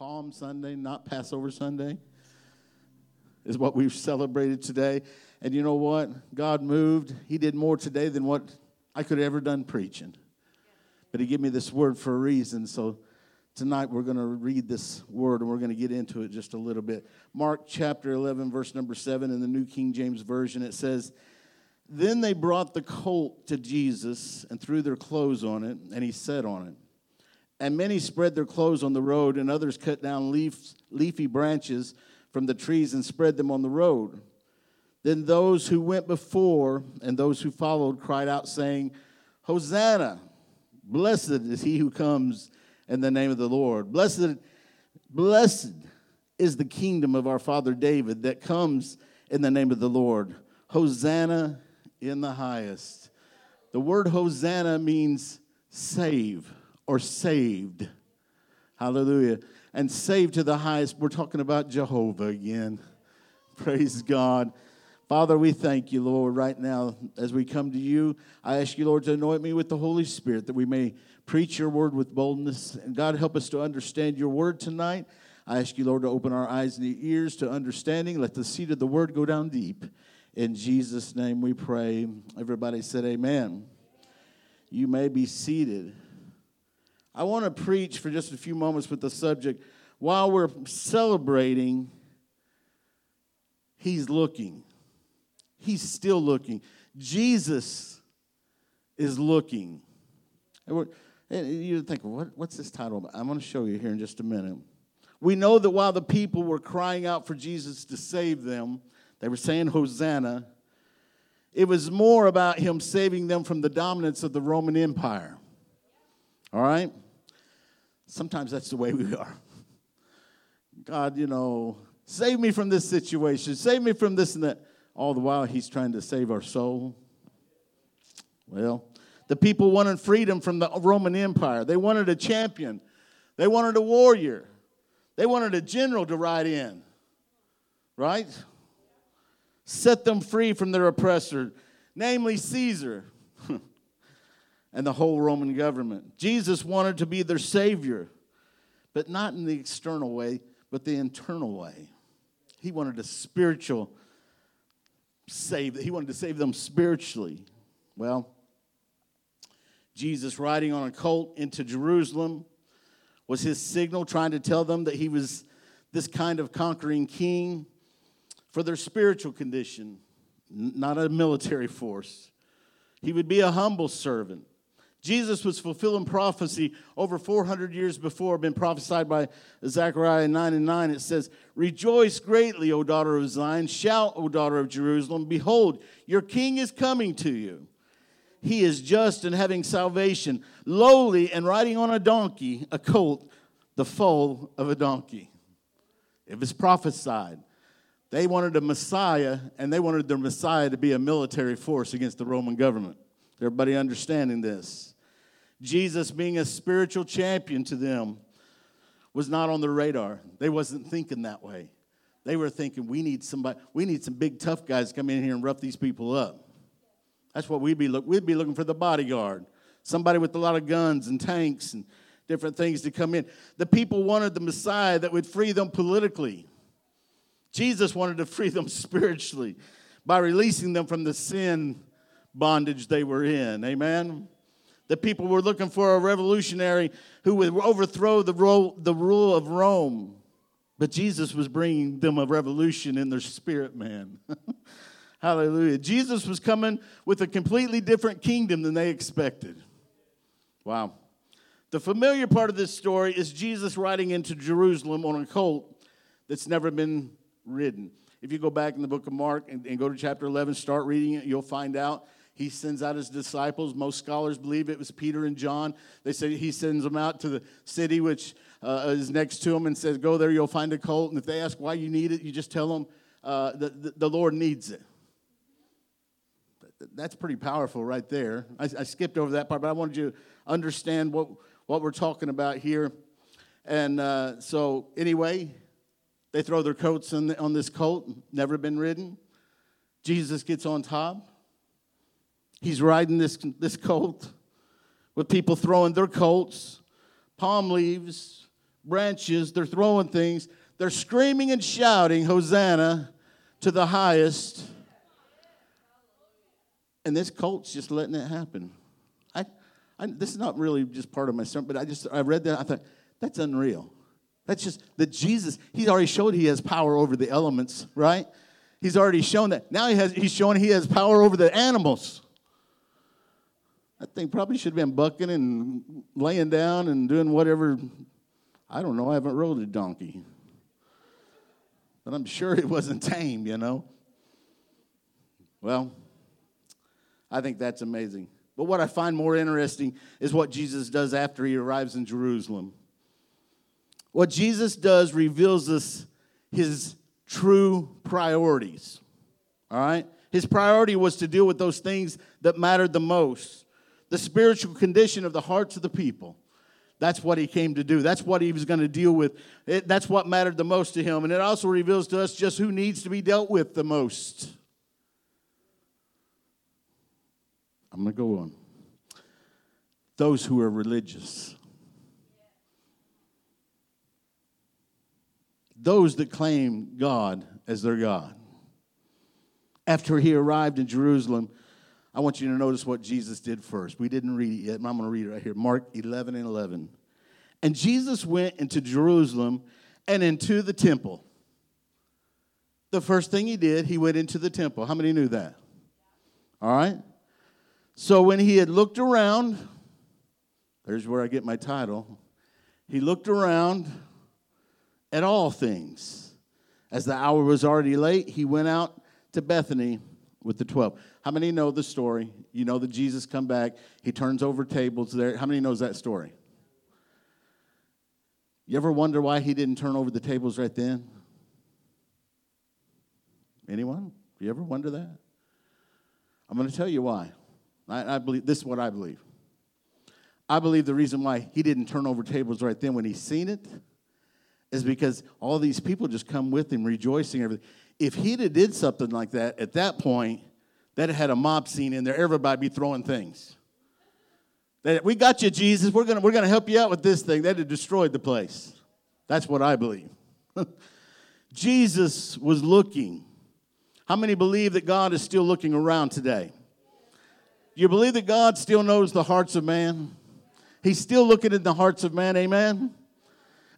Palm Sunday, not Passover Sunday, is what we've celebrated today. And you know what? God moved. He did more today than what I could have ever done preaching. But He gave me this word for a reason. So tonight we're going to read this word and we're going to get into it just a little bit. Mark chapter 11, verse number 7 in the New King James Version, it says, Then they brought the colt to Jesus and threw their clothes on it, and he sat on it. And many spread their clothes on the road, and others cut down leaf, leafy branches from the trees and spread them on the road. Then those who went before and those who followed cried out, saying, Hosanna! Blessed is he who comes in the name of the Lord. Blessed, blessed is the kingdom of our father David that comes in the name of the Lord. Hosanna in the highest. The word Hosanna means save or saved. Hallelujah. And saved to the highest. We're talking about Jehovah again. Praise God. Father, we thank you, Lord, right now as we come to you. I ask you, Lord, to anoint me with the Holy Spirit that we may preach your word with boldness. And God, help us to understand your word tonight. I ask you, Lord, to open our eyes and ears to understanding. Let the seed of the word go down deep. In Jesus' name we pray. Everybody said, Amen. You may be seated. I want to preach for just a few moments with the subject while we're celebrating, He's looking. He's still looking. Jesus is looking. And you think, what, what's this title? I'm going to show you here in just a minute. We know that while the people were crying out for Jesus to save them, they were saying, Hosanna. It was more about him saving them from the dominance of the Roman Empire. All right? Sometimes that's the way we are. God, you know, save me from this situation, save me from this and that. All the while, he's trying to save our soul. Well, the people wanted freedom from the Roman Empire. They wanted a champion, they wanted a warrior, they wanted a general to ride in, right? Set them free from their oppressor, namely Caesar and the whole Roman government. Jesus wanted to be their savior, but not in the external way, but the internal way. He wanted a spiritual save, he wanted to save them spiritually. Well, Jesus riding on a colt into Jerusalem was his signal, trying to tell them that he was this kind of conquering king for their spiritual condition, not a military force. He would be a humble servant. Jesus was fulfilling prophecy over 400 years before, been prophesied by Zechariah 9 and 9. It says, Rejoice greatly, O daughter of Zion. Shout, O daughter of Jerusalem. Behold, your king is coming to you. He is just and having salvation, lowly and riding on a donkey, a colt, the foal of a donkey. It was prophesied. They wanted a Messiah, and they wanted their Messiah to be a military force against the Roman government. Everybody understanding this? Jesus being a spiritual champion to them was not on the radar. They wasn't thinking that way. They were thinking, we need somebody, we need some big tough guys to come in here and rough these people up. That's what we'd be look. We'd be looking for the bodyguard, somebody with a lot of guns and tanks and different things to come in. The people wanted the Messiah that would free them politically. Jesus wanted to free them spiritually by releasing them from the sin bondage they were in. Amen. The people were looking for a revolutionary who would overthrow the rule, the rule of Rome. But Jesus was bringing them a revolution in their spirit, man. Hallelujah. Jesus was coming with a completely different kingdom than they expected. Wow. The familiar part of this story is Jesus riding into Jerusalem on a colt that's never been ridden. If you go back in the book of Mark and, and go to chapter 11, start reading it, you'll find out he sends out his disciples. Most scholars believe it was Peter and John. They say he sends them out to the city which uh, is next to him and says, Go there, you'll find a colt. And if they ask why you need it, you just tell them uh, the, the Lord needs it. That's pretty powerful right there. I, I skipped over that part, but I wanted you to understand what, what we're talking about here. And uh, so, anyway, they throw their coats on, the, on this colt, never been ridden. Jesus gets on top. He's riding this, this colt with people throwing their coats, palm leaves, branches, they're throwing things, they're screaming and shouting, Hosanna to the highest. And this colt's just letting it happen. I, I, this is not really just part of my sermon, but I just I read that I thought that's unreal. That's just that Jesus. He already showed he has power over the elements, right? He's already shown that. Now he has. He's showing he has power over the animals. That thing probably should have been bucking and laying down and doing whatever. I don't know. I haven't rode a donkey, but I'm sure it wasn't tame. You know. Well, I think that's amazing. But what I find more interesting is what Jesus does after he arrives in Jerusalem. What Jesus does reveals us his true priorities. All right? His priority was to deal with those things that mattered the most the spiritual condition of the hearts of the people. That's what he came to do. That's what he was going to deal with. It, that's what mattered the most to him. And it also reveals to us just who needs to be dealt with the most. I'm going to go on. Those who are religious. Those that claim God as their God. After he arrived in Jerusalem, I want you to notice what Jesus did first. We didn't read it yet, I'm going to read it right here. Mark 11 and 11. And Jesus went into Jerusalem and into the temple. The first thing he did, he went into the temple. How many knew that? All right? So when he had looked around, there's where I get my title. He looked around at all things. As the hour was already late, he went out to Bethany with the 12. How many know the story? You know that Jesus come back, he turns over tables there. How many knows that story? You ever wonder why he didn't turn over the tables right then? Anyone? You ever wonder that? I'm going to tell you why. I, I believe this is what I believe. I believe the reason why he didn't turn over tables right then when he seen it is because all these people just come with him rejoicing everything. If he'd have did something like that at that point, that had a mob scene in there, everybody be throwing things. That we got you, Jesus. We're gonna we're gonna help you out with this thing. That had destroyed the place. That's what I believe. Jesus was looking. How many believe that God is still looking around today? Do You believe that God still knows the hearts of man? He's still looking in the hearts of man, amen?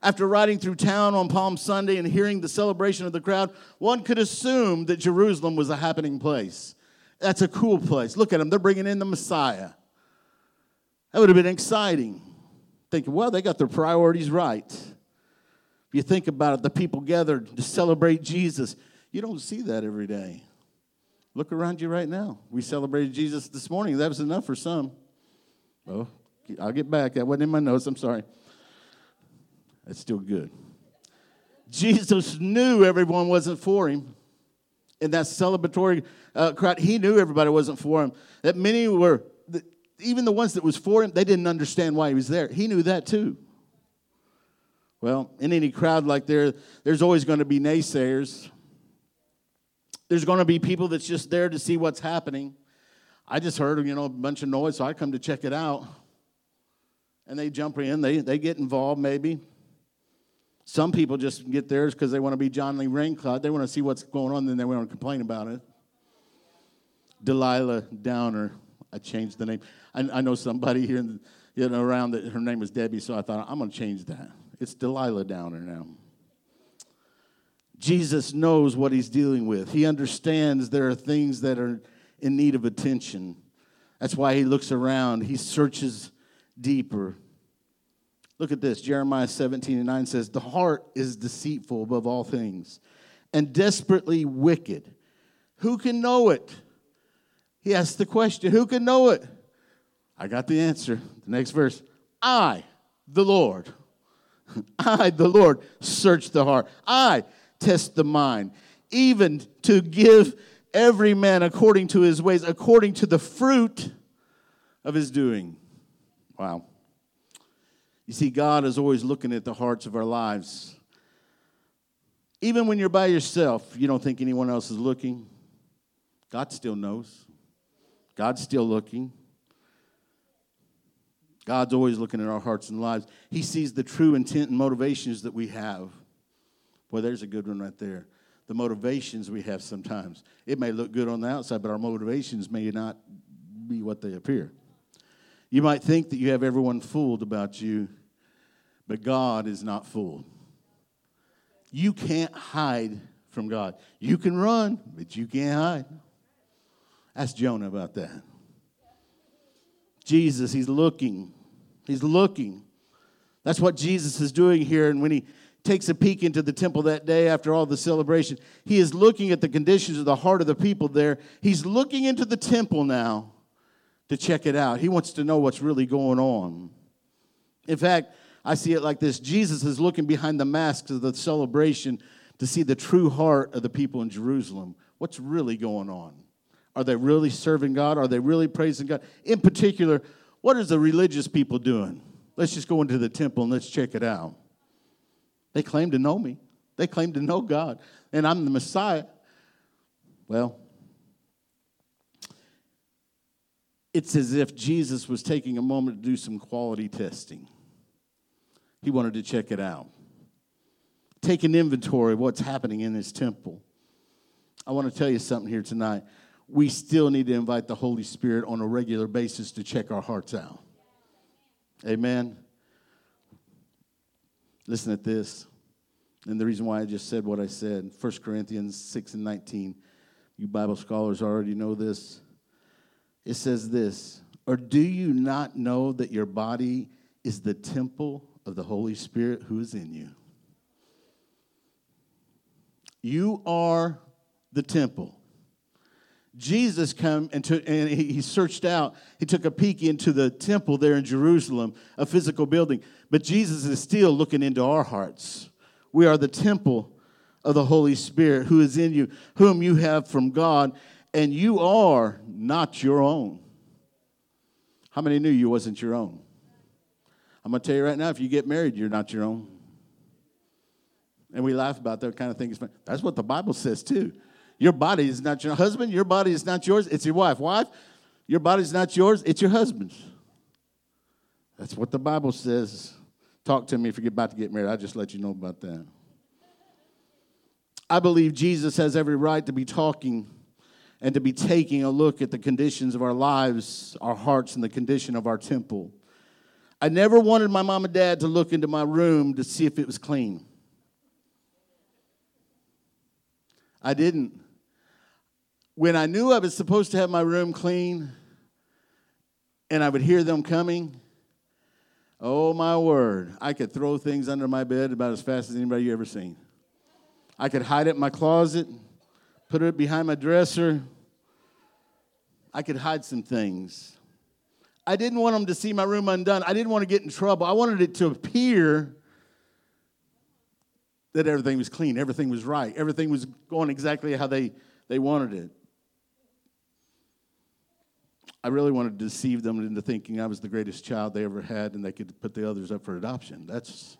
After riding through town on Palm Sunday and hearing the celebration of the crowd, one could assume that Jerusalem was a happening place. That's a cool place. Look at them, they're bringing in the Messiah. That would have been exciting. Thinking, well, they got their priorities right. If you think about it, the people gathered to celebrate Jesus. You don't see that every day. Look around you right now. We celebrated Jesus this morning. That was enough for some. Oh, I'll get back. That wasn't in my notes. I'm sorry. That's still good. Jesus knew everyone wasn't for him. In that celebratory uh, crowd, he knew everybody wasn't for him. That many were, even the ones that was for him, they didn't understand why he was there. He knew that too. Well, in any crowd like there, there's always going to be naysayers. There's going to be people that's just there to see what's happening. I just heard, you know, a bunch of noise, so I come to check it out. And they jump in, they, they get involved maybe. Some people just get theirs because they want to be Johnny Raincloud. They want to see what's going on, then they want to complain about it. Delilah Downer. I changed the name. I, I know somebody here in, you know, around that her name was Debbie, so I thought I'm going to change that. It's Delilah Downer now. Jesus knows what he's dealing with. He understands there are things that are in need of attention. That's why he looks around, he searches deeper. Look at this Jeremiah 17 and 9 says, The heart is deceitful above all things and desperately wicked. Who can know it? He asks the question, Who can know it? I got the answer. The next verse I, the Lord, I, the Lord, search the heart. I, test the mind, even to give every man according to his ways, according to the fruit of his doing. Wow. You see, God is always looking at the hearts of our lives. Even when you're by yourself, you don't think anyone else is looking. God still knows. God's still looking. God's always looking at our hearts and lives. He sees the true intent and motivations that we have. Boy, there's a good one right there. The motivations we have sometimes. It may look good on the outside, but our motivations may not be what they appear. You might think that you have everyone fooled about you, but God is not fooled. You can't hide from God. You can run, but you can't hide. Ask Jonah about that. Jesus, he's looking. He's looking. That's what Jesus is doing here. And when he takes a peek into the temple that day after all the celebration, he is looking at the conditions of the heart of the people there. He's looking into the temple now to check it out. He wants to know what's really going on. In fact, I see it like this Jesus is looking behind the masks of the celebration to see the true heart of the people in Jerusalem. What's really going on? Are they really serving God? Are they really praising God? In particular, what is the religious people doing? Let's just go into the temple and let's check it out. They claim to know me, they claim to know God, and I'm the Messiah. Well, it's as if Jesus was taking a moment to do some quality testing. He wanted to check it out, take an inventory of what's happening in his temple. I want to tell you something here tonight we still need to invite the Holy Spirit on a regular basis to check our hearts out. Amen. Listen at this. And the reason why I just said what I said 1 Corinthians 6 and 19. You Bible scholars already know this. It says this Or do you not know that your body is the temple of the Holy Spirit who is in you? You are the temple. Jesus came and, took, and he searched out, he took a peek into the temple there in Jerusalem, a physical building. But Jesus is still looking into our hearts. We are the temple of the Holy Spirit who is in you, whom you have from God, and you are not your own. How many knew you wasn't your own? I'm going to tell you right now if you get married, you're not your own. And we laugh about that kind of thing. That's what the Bible says too. Your body is not your husband. Your body is not yours. It's your wife. Wife, your body is not yours. It's your husband's. That's what the Bible says. Talk to me if you're about to get married. I'll just let you know about that. I believe Jesus has every right to be talking and to be taking a look at the conditions of our lives, our hearts, and the condition of our temple. I never wanted my mom and dad to look into my room to see if it was clean. I didn't when I knew I was supposed to have my room clean and I would hear them coming, oh my word, I could throw things under my bed about as fast as anybody you ever seen. I could hide it in my closet, put it behind my dresser. I could hide some things. I didn't want them to see my room undone. I didn't want to get in trouble. I wanted it to appear that everything was clean, everything was right, everything was going exactly how they, they wanted it. I really wanted to deceive them into thinking I was the greatest child they ever had and they could put the others up for adoption. That's,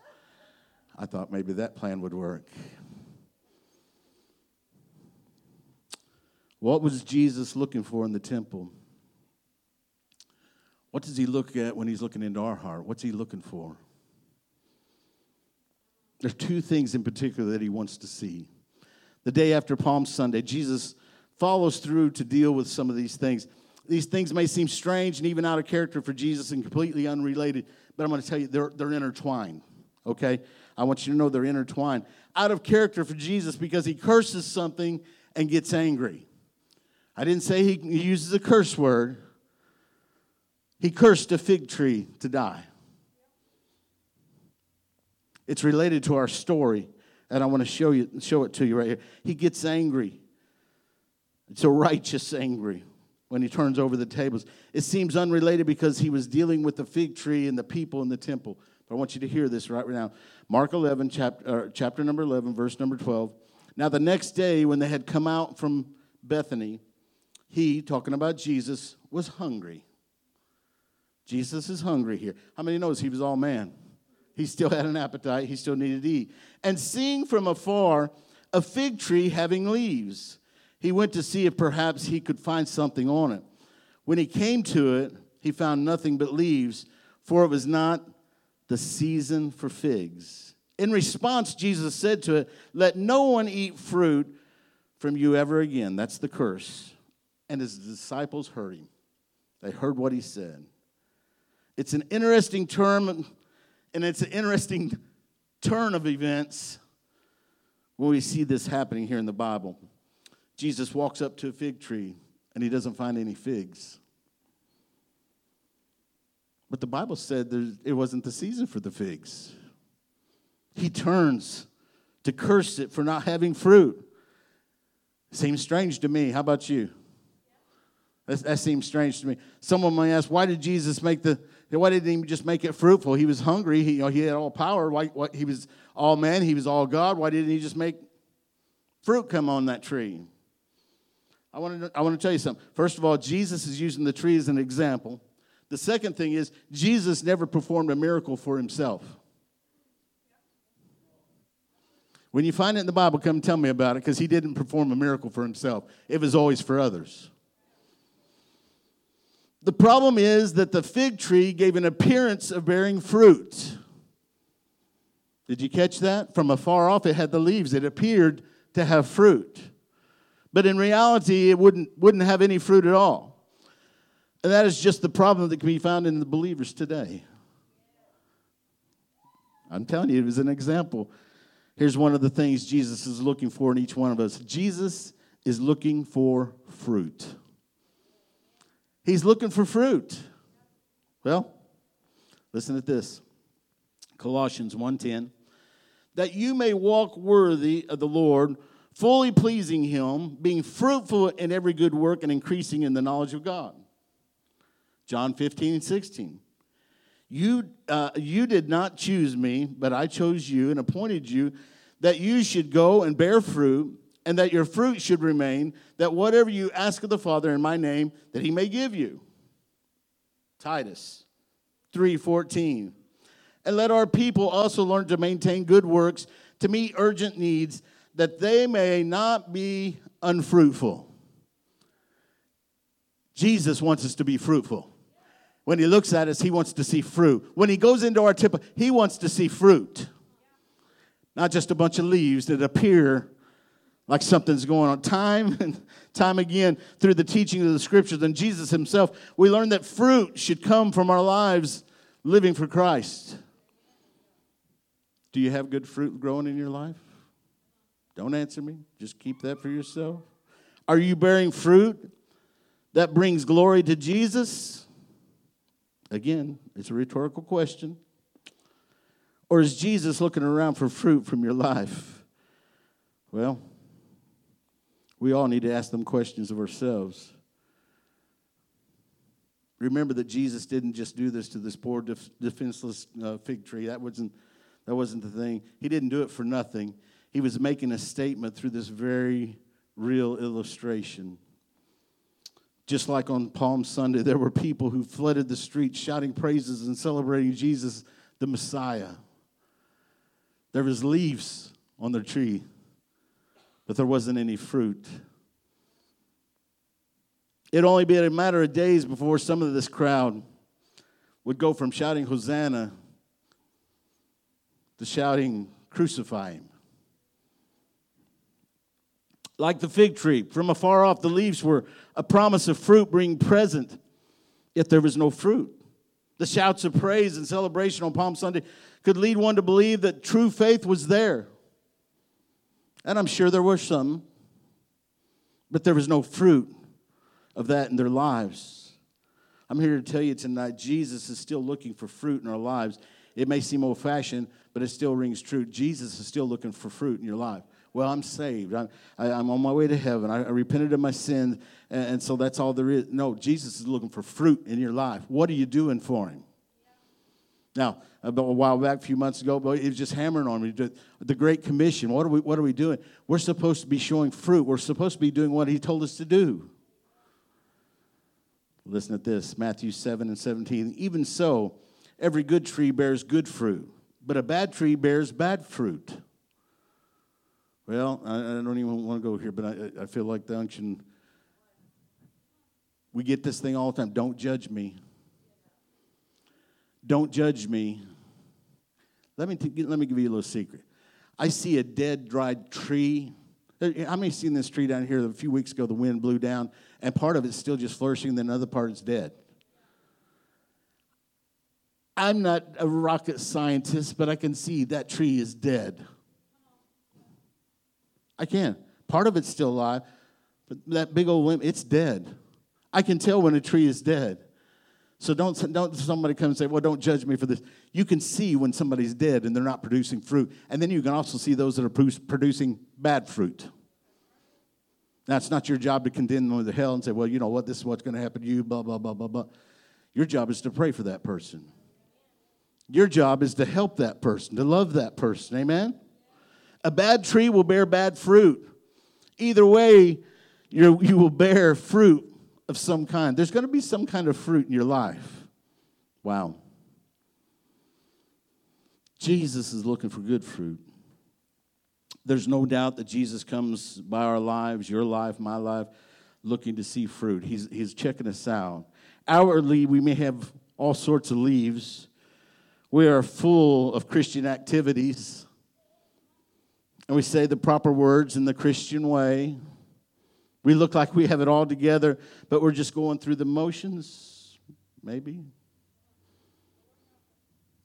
I thought maybe that plan would work. What was Jesus looking for in the temple? What does he look at when he's looking into our heart? What's he looking for? There's two things in particular that he wants to see. The day after Palm Sunday, Jesus follows through to deal with some of these things. These things may seem strange and even out of character for Jesus and completely unrelated, but I'm going to tell you they're, they're intertwined, okay? I want you to know they're intertwined. Out of character for Jesus because he curses something and gets angry. I didn't say he, uses a curse word, he cursed a fig tree to die. It's related to our story, and I want to show you show it to you right here. He gets angry. It's a righteous angry when he turns over the tables. It seems unrelated because he was dealing with the fig tree and the people in the temple. But I want you to hear this right now. Mark 11, chapter, uh, chapter number 11, verse number 12. Now, the next day, when they had come out from Bethany, he, talking about Jesus, was hungry. Jesus is hungry here. How many knows he was all man? He still had an appetite, he still needed to eat. And seeing from afar a fig tree having leaves, he went to see if perhaps he could find something on it. When he came to it, he found nothing but leaves, for it was not the season for figs. In response, Jesus said to it, Let no one eat fruit from you ever again. That's the curse. And his disciples heard him. They heard what he said. It's an interesting term, and it's an interesting turn of events when we see this happening here in the Bible. Jesus walks up to a fig tree and he doesn't find any figs. But the Bible said it wasn't the season for the figs. He turns to curse it for not having fruit. Seems strange to me. How about you? That, that seems strange to me. Someone might ask, why did Jesus make the, why didn't he just make it fruitful? He was hungry. He, you know, he had all power. Why, what, he was all man. He was all God. Why didn't he just make fruit come on that tree? I want to, I want to tell you something. First of all, Jesus is using the tree as an example. The second thing is, Jesus never performed a miracle for himself. When you find it in the Bible, come tell me about it because he didn't perform a miracle for himself, it was always for others. The problem is that the fig tree gave an appearance of bearing fruit. Did you catch that? From afar off, it had the leaves. It appeared to have fruit. But in reality, it wouldn't, wouldn't have any fruit at all. And that is just the problem that can be found in the believers today. I'm telling you, it was an example. Here's one of the things Jesus is looking for in each one of us Jesus is looking for fruit. He's looking for fruit. Well, listen to this. Colossians 1:10 that you may walk worthy of the Lord, fully pleasing him, being fruitful in every good work and increasing in the knowledge of God. John 15 and 16. You, uh, you did not choose me, but I chose you and appointed you that you should go and bear fruit and that your fruit should remain, that whatever you ask of the Father in my name, that he may give you. Titus 3:14. And let our people also learn to maintain good works, to meet urgent needs, that they may not be unfruitful. Jesus wants us to be fruitful. When he looks at us, he wants to see fruit. When he goes into our temple, he wants to see fruit. Not just a bunch of leaves that appear like something's going on. Time and time again through the teaching of the scriptures and Jesus himself, we learn that fruit should come from our lives living for Christ. Do you have good fruit growing in your life? Don't answer me. Just keep that for yourself. Are you bearing fruit that brings glory to Jesus? Again, it's a rhetorical question. Or is Jesus looking around for fruit from your life? Well, we all need to ask them questions of ourselves. Remember that Jesus didn't just do this to this poor, def- defenseless uh, fig tree. That wasn't, that wasn't the thing. He didn't do it for nothing. He was making a statement through this very real illustration. Just like on Palm Sunday, there were people who flooded the streets shouting praises and celebrating Jesus, the Messiah. There was leaves on the tree but there wasn't any fruit. It'd only be a matter of days before some of this crowd would go from shouting Hosanna to shouting, Crucify him. Like the fig tree, from afar off, the leaves were a promise of fruit being present, yet there was no fruit. The shouts of praise and celebration on Palm Sunday could lead one to believe that true faith was there. And I'm sure there were some, but there was no fruit of that in their lives. I'm here to tell you tonight Jesus is still looking for fruit in our lives. It may seem old fashioned, but it still rings true. Jesus is still looking for fruit in your life. Well, I'm saved. I'm, I, am on my way to heaven. I, I repented of my sins, and, and so that's all there is. No, Jesus is looking for fruit in your life. What are you doing for him? Now, about a while back, a few months ago, but he was just hammering on me. The Great Commission. What are we? What are we doing? We're supposed to be showing fruit. We're supposed to be doing what He told us to do. Listen at this, Matthew seven and seventeen. Even so, every good tree bears good fruit, but a bad tree bears bad fruit. Well, I, I don't even want to go here, but I, I feel like the unction. We get this thing all the time. Don't judge me. Don't judge me. Let me, t- let me give you a little secret. I see a dead, dried tree. How many seen this tree down here a few weeks ago? The wind blew down, and part of it's still just flourishing, then another part is dead. I'm not a rocket scientist, but I can see that tree is dead. I can. Part of it's still alive, but that big old limb, it's dead. I can tell when a tree is dead. So don't, don't somebody come and say, well, don't judge me for this. You can see when somebody's dead and they're not producing fruit. And then you can also see those that are producing bad fruit. Now, it's not your job to condemn them to hell and say, well, you know what, this is what's going to happen to you, blah, blah, blah, blah, blah. Your job is to pray for that person. Your job is to help that person, to love that person. Amen? A bad tree will bear bad fruit. Either way, you you will bear fruit of some kind. There's going to be some kind of fruit in your life. Wow. Jesus is looking for good fruit. There's no doubt that Jesus comes by our lives, your life, my life, looking to see fruit. He's, he's checking us out. Outwardly, we may have all sorts of leaves. We are full of Christian activities. And we say the proper words in the Christian way. We look like we have it all together, but we're just going through the motions, maybe.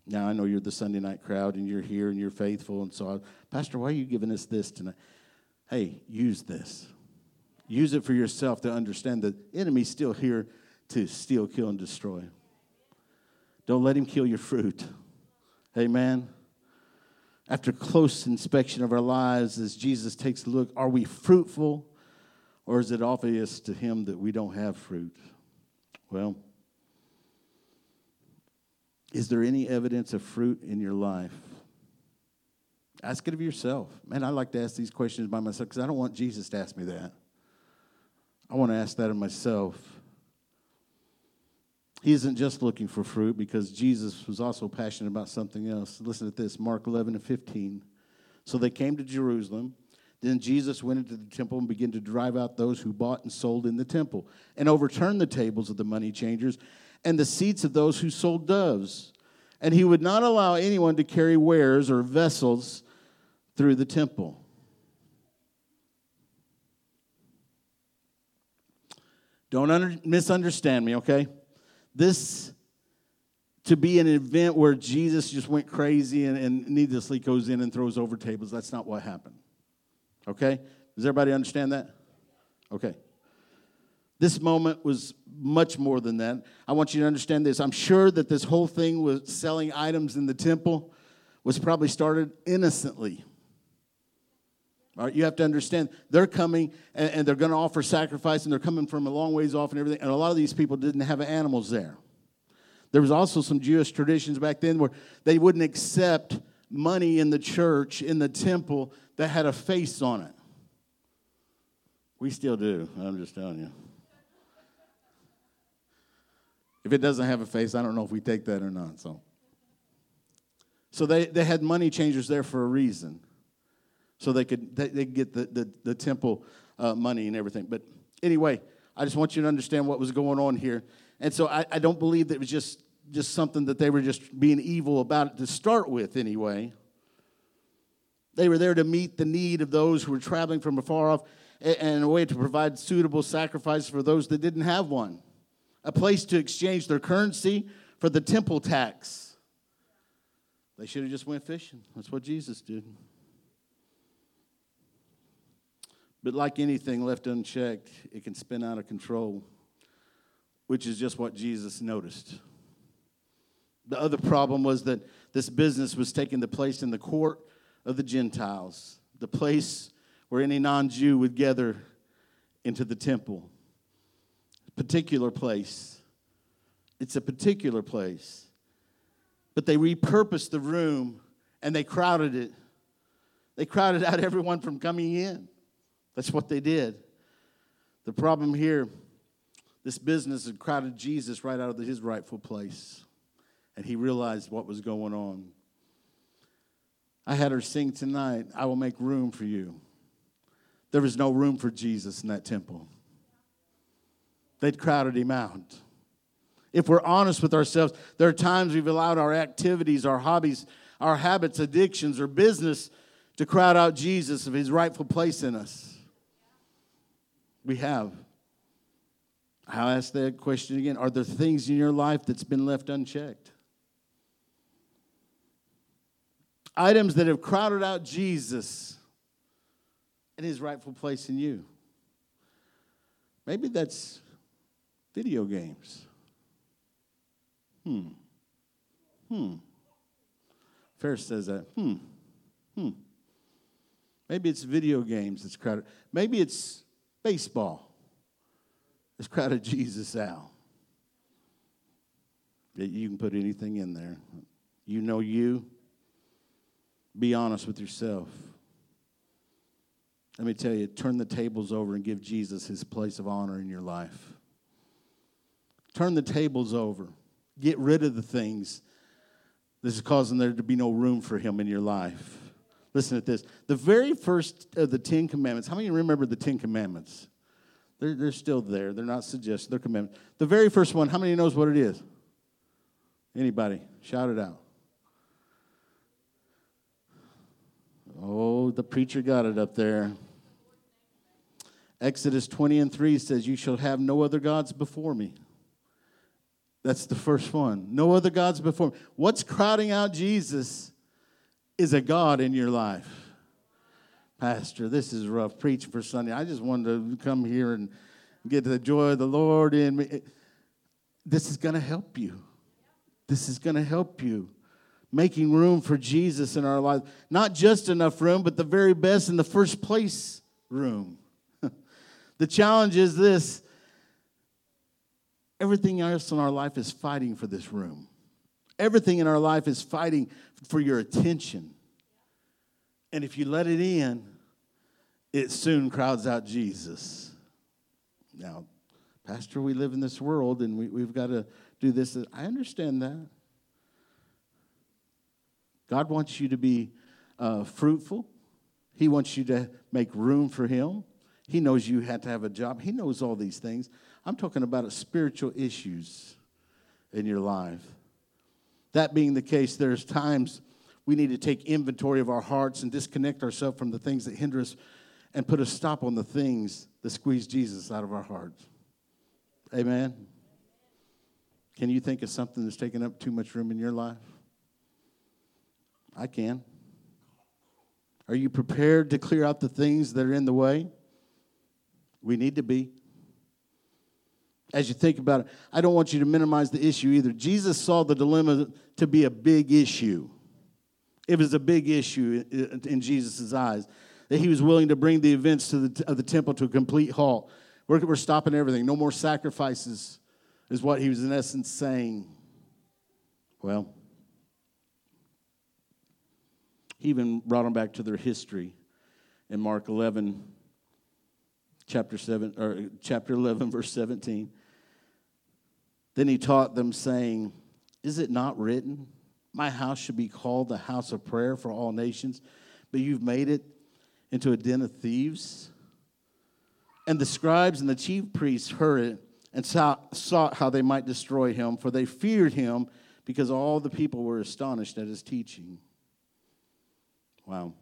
Now, I know you're the Sunday night crowd and you're here and you're faithful. And so, Pastor, why are you giving us this tonight? Hey, use this. Use it for yourself to understand the enemy's still here to steal, kill, and destroy. Don't let him kill your fruit. Amen. After close inspection of our lives, as Jesus takes a look, are we fruitful or is it obvious to him that we don't have fruit? Well, is there any evidence of fruit in your life? Ask it of yourself. Man, I like to ask these questions by myself because I don't want Jesus to ask me that. I want to ask that of myself. He isn't just looking for fruit because Jesus was also passionate about something else. Listen to this Mark 11 and 15. So they came to Jerusalem. Then Jesus went into the temple and began to drive out those who bought and sold in the temple, and overturned the tables of the money changers and the seats of those who sold doves. And he would not allow anyone to carry wares or vessels through the temple. Don't under, misunderstand me, okay? This to be an event where Jesus just went crazy and, and needlessly goes in and throws over tables, that's not what happened. Okay? Does everybody understand that? Okay. This moment was much more than that. I want you to understand this. I'm sure that this whole thing with selling items in the temple was probably started innocently. All right, you have to understand they're coming and, and they're going to offer sacrifice and they're coming from a long ways off and everything. And a lot of these people didn't have animals there. There was also some Jewish traditions back then where they wouldn't accept money in the church, in the temple, that had a face on it. We still do. I'm just telling you. If it doesn't have a face, I don't know if we take that or not. So, so they, they had money changers there for a reason. So they could they, they get the, the, the temple uh, money and everything. But anyway, I just want you to understand what was going on here. And so I, I don't believe that it was just, just something that they were just being evil about to start with, anyway. They were there to meet the need of those who were traveling from afar off and a way to provide suitable sacrifice for those that didn't have one, a place to exchange their currency for the temple tax. They should have just went fishing. That's what Jesus did. But like anything left unchecked, it can spin out of control, which is just what Jesus noticed. The other problem was that this business was taking the place in the court of the Gentiles, the place where any non Jew would gather into the temple. A Particular place. It's a particular place. But they repurposed the room and they crowded it. They crowded out everyone from coming in. That's what they did. The problem here, this business had crowded Jesus right out of his rightful place. And he realized what was going on. I had her sing tonight, I will make room for you. There was no room for Jesus in that temple. They'd crowded him out. If we're honest with ourselves, there are times we've allowed our activities, our hobbies, our habits, addictions, or business to crowd out Jesus of his rightful place in us. We have. I'll ask that question again. Are there things in your life that's been left unchecked? Items that have crowded out Jesus and his rightful place in you. Maybe that's video games. Hmm. Hmm. Ferris says that. Hmm. Hmm. Maybe it's video games that's crowded. Maybe it's baseball that's crowded Jesus out. You can put anything in there. You know you. Be honest with yourself. Let me tell you, turn the tables over and give Jesus his place of honor in your life. Turn the tables over. Get rid of the things this is causing there to be no room for him in your life. Listen to this. The very first of the Ten Commandments, how many remember the Ten Commandments? They're, they're still there. They're not suggested. They're commandments. The very first one, how many knows what it is? Anybody? Shout it out. Oh, the preacher got it up there. Exodus 20 and 3 says, You shall have no other gods before me. That's the first one. No other gods before me. What's crowding out Jesus is a God in your life. Pastor, this is rough preaching for Sunday. I just wanted to come here and get the joy of the Lord in me. This is going to help you. This is going to help you. Making room for Jesus in our lives. Not just enough room, but the very best in the first place room. the challenge is this everything else in our life is fighting for this room. Everything in our life is fighting for your attention. And if you let it in, it soon crowds out Jesus. Now, Pastor, we live in this world and we, we've got to do this. I understand that. God wants you to be uh, fruitful, He wants you to make room for Him. He knows you had to have a job, He knows all these things. I'm talking about spiritual issues in your life. That being the case, there's times we need to take inventory of our hearts and disconnect ourselves from the things that hinder us and put a stop on the things that squeeze Jesus out of our hearts. Amen. Can you think of something that's taking up too much room in your life? I can. Are you prepared to clear out the things that are in the way? We need to be. As you think about it, I don't want you to minimize the issue either. Jesus saw the dilemma to be a big issue. It was a big issue in Jesus' eyes that he was willing to bring the events the, of the temple to a complete halt. We're, we're stopping everything. No more sacrifices, is what he was in essence saying. Well, he even brought them back to their history in Mark 11, chapter 7, or chapter 11, verse 17. Then he taught them, saying, Is it not written? My house should be called the house of prayer for all nations, but you've made it into a den of thieves. And the scribes and the chief priests heard it and sought how they might destroy him, for they feared him because all the people were astonished at his teaching. Wow.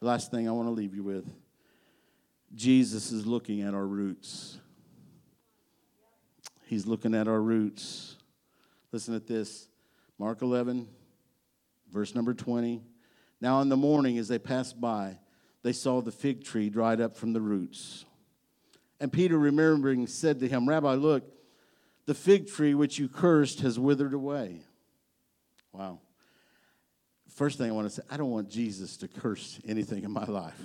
Last thing I want to leave you with Jesus is looking at our roots. He's looking at our roots. Listen at this. Mark 11, verse number 20. Now, in the morning, as they passed by, they saw the fig tree dried up from the roots. And Peter, remembering, said to him, Rabbi, look, the fig tree which you cursed has withered away. Wow. First thing I want to say, I don't want Jesus to curse anything in my life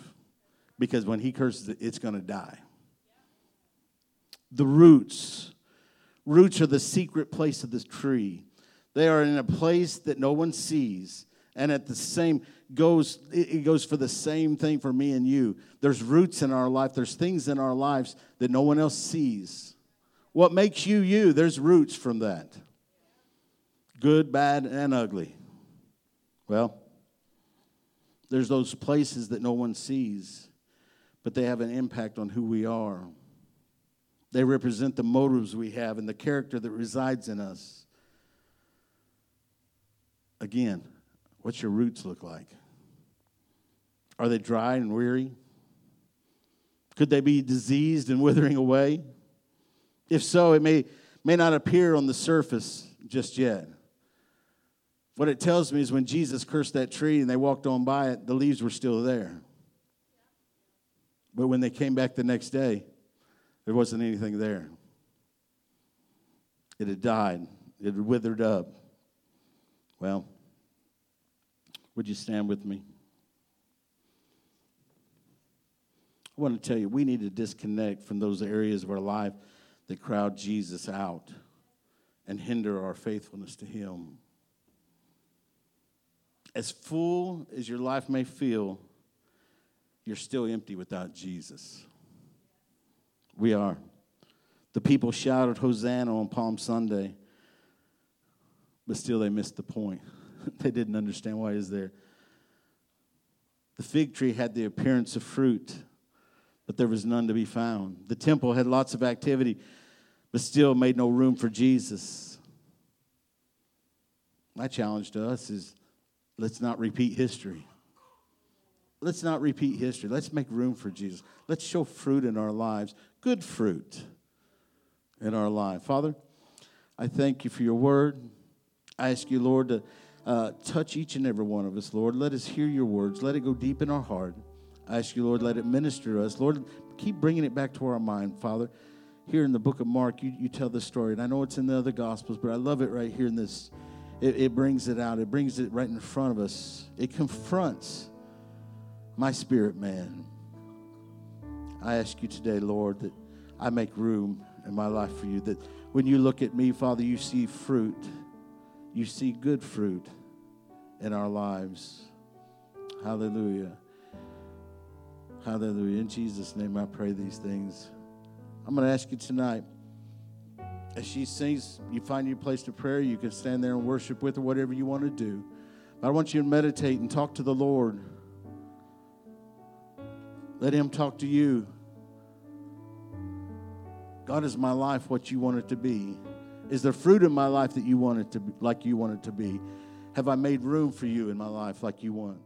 because when he curses it, it's going to die. The roots, roots are the secret place of this tree. They are in a place that no one sees. And at the same goes it goes for the same thing for me and you. There's roots in our life, there's things in our lives that no one else sees. What makes you you? There's roots from that. Good, bad, and ugly. Well, there's those places that no one sees, but they have an impact on who we are. They represent the motives we have and the character that resides in us. Again, what's your roots look like? Are they dry and weary? Could they be diseased and withering away? If so, it may, may not appear on the surface just yet. What it tells me is when Jesus cursed that tree and they walked on by it, the leaves were still there. But when they came back the next day, there wasn't anything there. It had died, it had withered up. Well, would you stand with me? I want to tell you, we need to disconnect from those areas of our life that crowd Jesus out and hinder our faithfulness to Him. As full as your life may feel, you're still empty without Jesus. We are. The people shouted Hosanna on Palm Sunday, but still they missed the point. they didn't understand why he's there. The fig tree had the appearance of fruit, but there was none to be found. The temple had lots of activity, but still made no room for Jesus. My challenge to us is let's not repeat history. Let's not repeat history. Let's make room for Jesus. Let's show fruit in our lives, good fruit in our life. Father, I thank you for your word. I ask you, Lord, to uh, touch each and every one of us, Lord. Let us hear your words. Let it go deep in our heart. I ask you, Lord, let it minister to us. Lord, keep bringing it back to our mind, Father. Here in the book of Mark, you, you tell the story, and I know it's in the other Gospels, but I love it right here in this. It, it brings it out, it brings it right in front of us. It confronts my spirit man. I ask you today, Lord, that I make room in my life for you, that when you look at me, Father, you see fruit you see good fruit in our lives. Hallelujah. Hallelujah. In Jesus' name, I pray these things. I'm going to ask you tonight, as she sings, you find your place to prayer, you can stand there and worship with her, whatever you want to do. But I want you to meditate and talk to the Lord. Let Him talk to you. God is my life what you want it to be. Is there fruit in my life that you want it to be like you want it to be? Have I made room for you in my life like you want?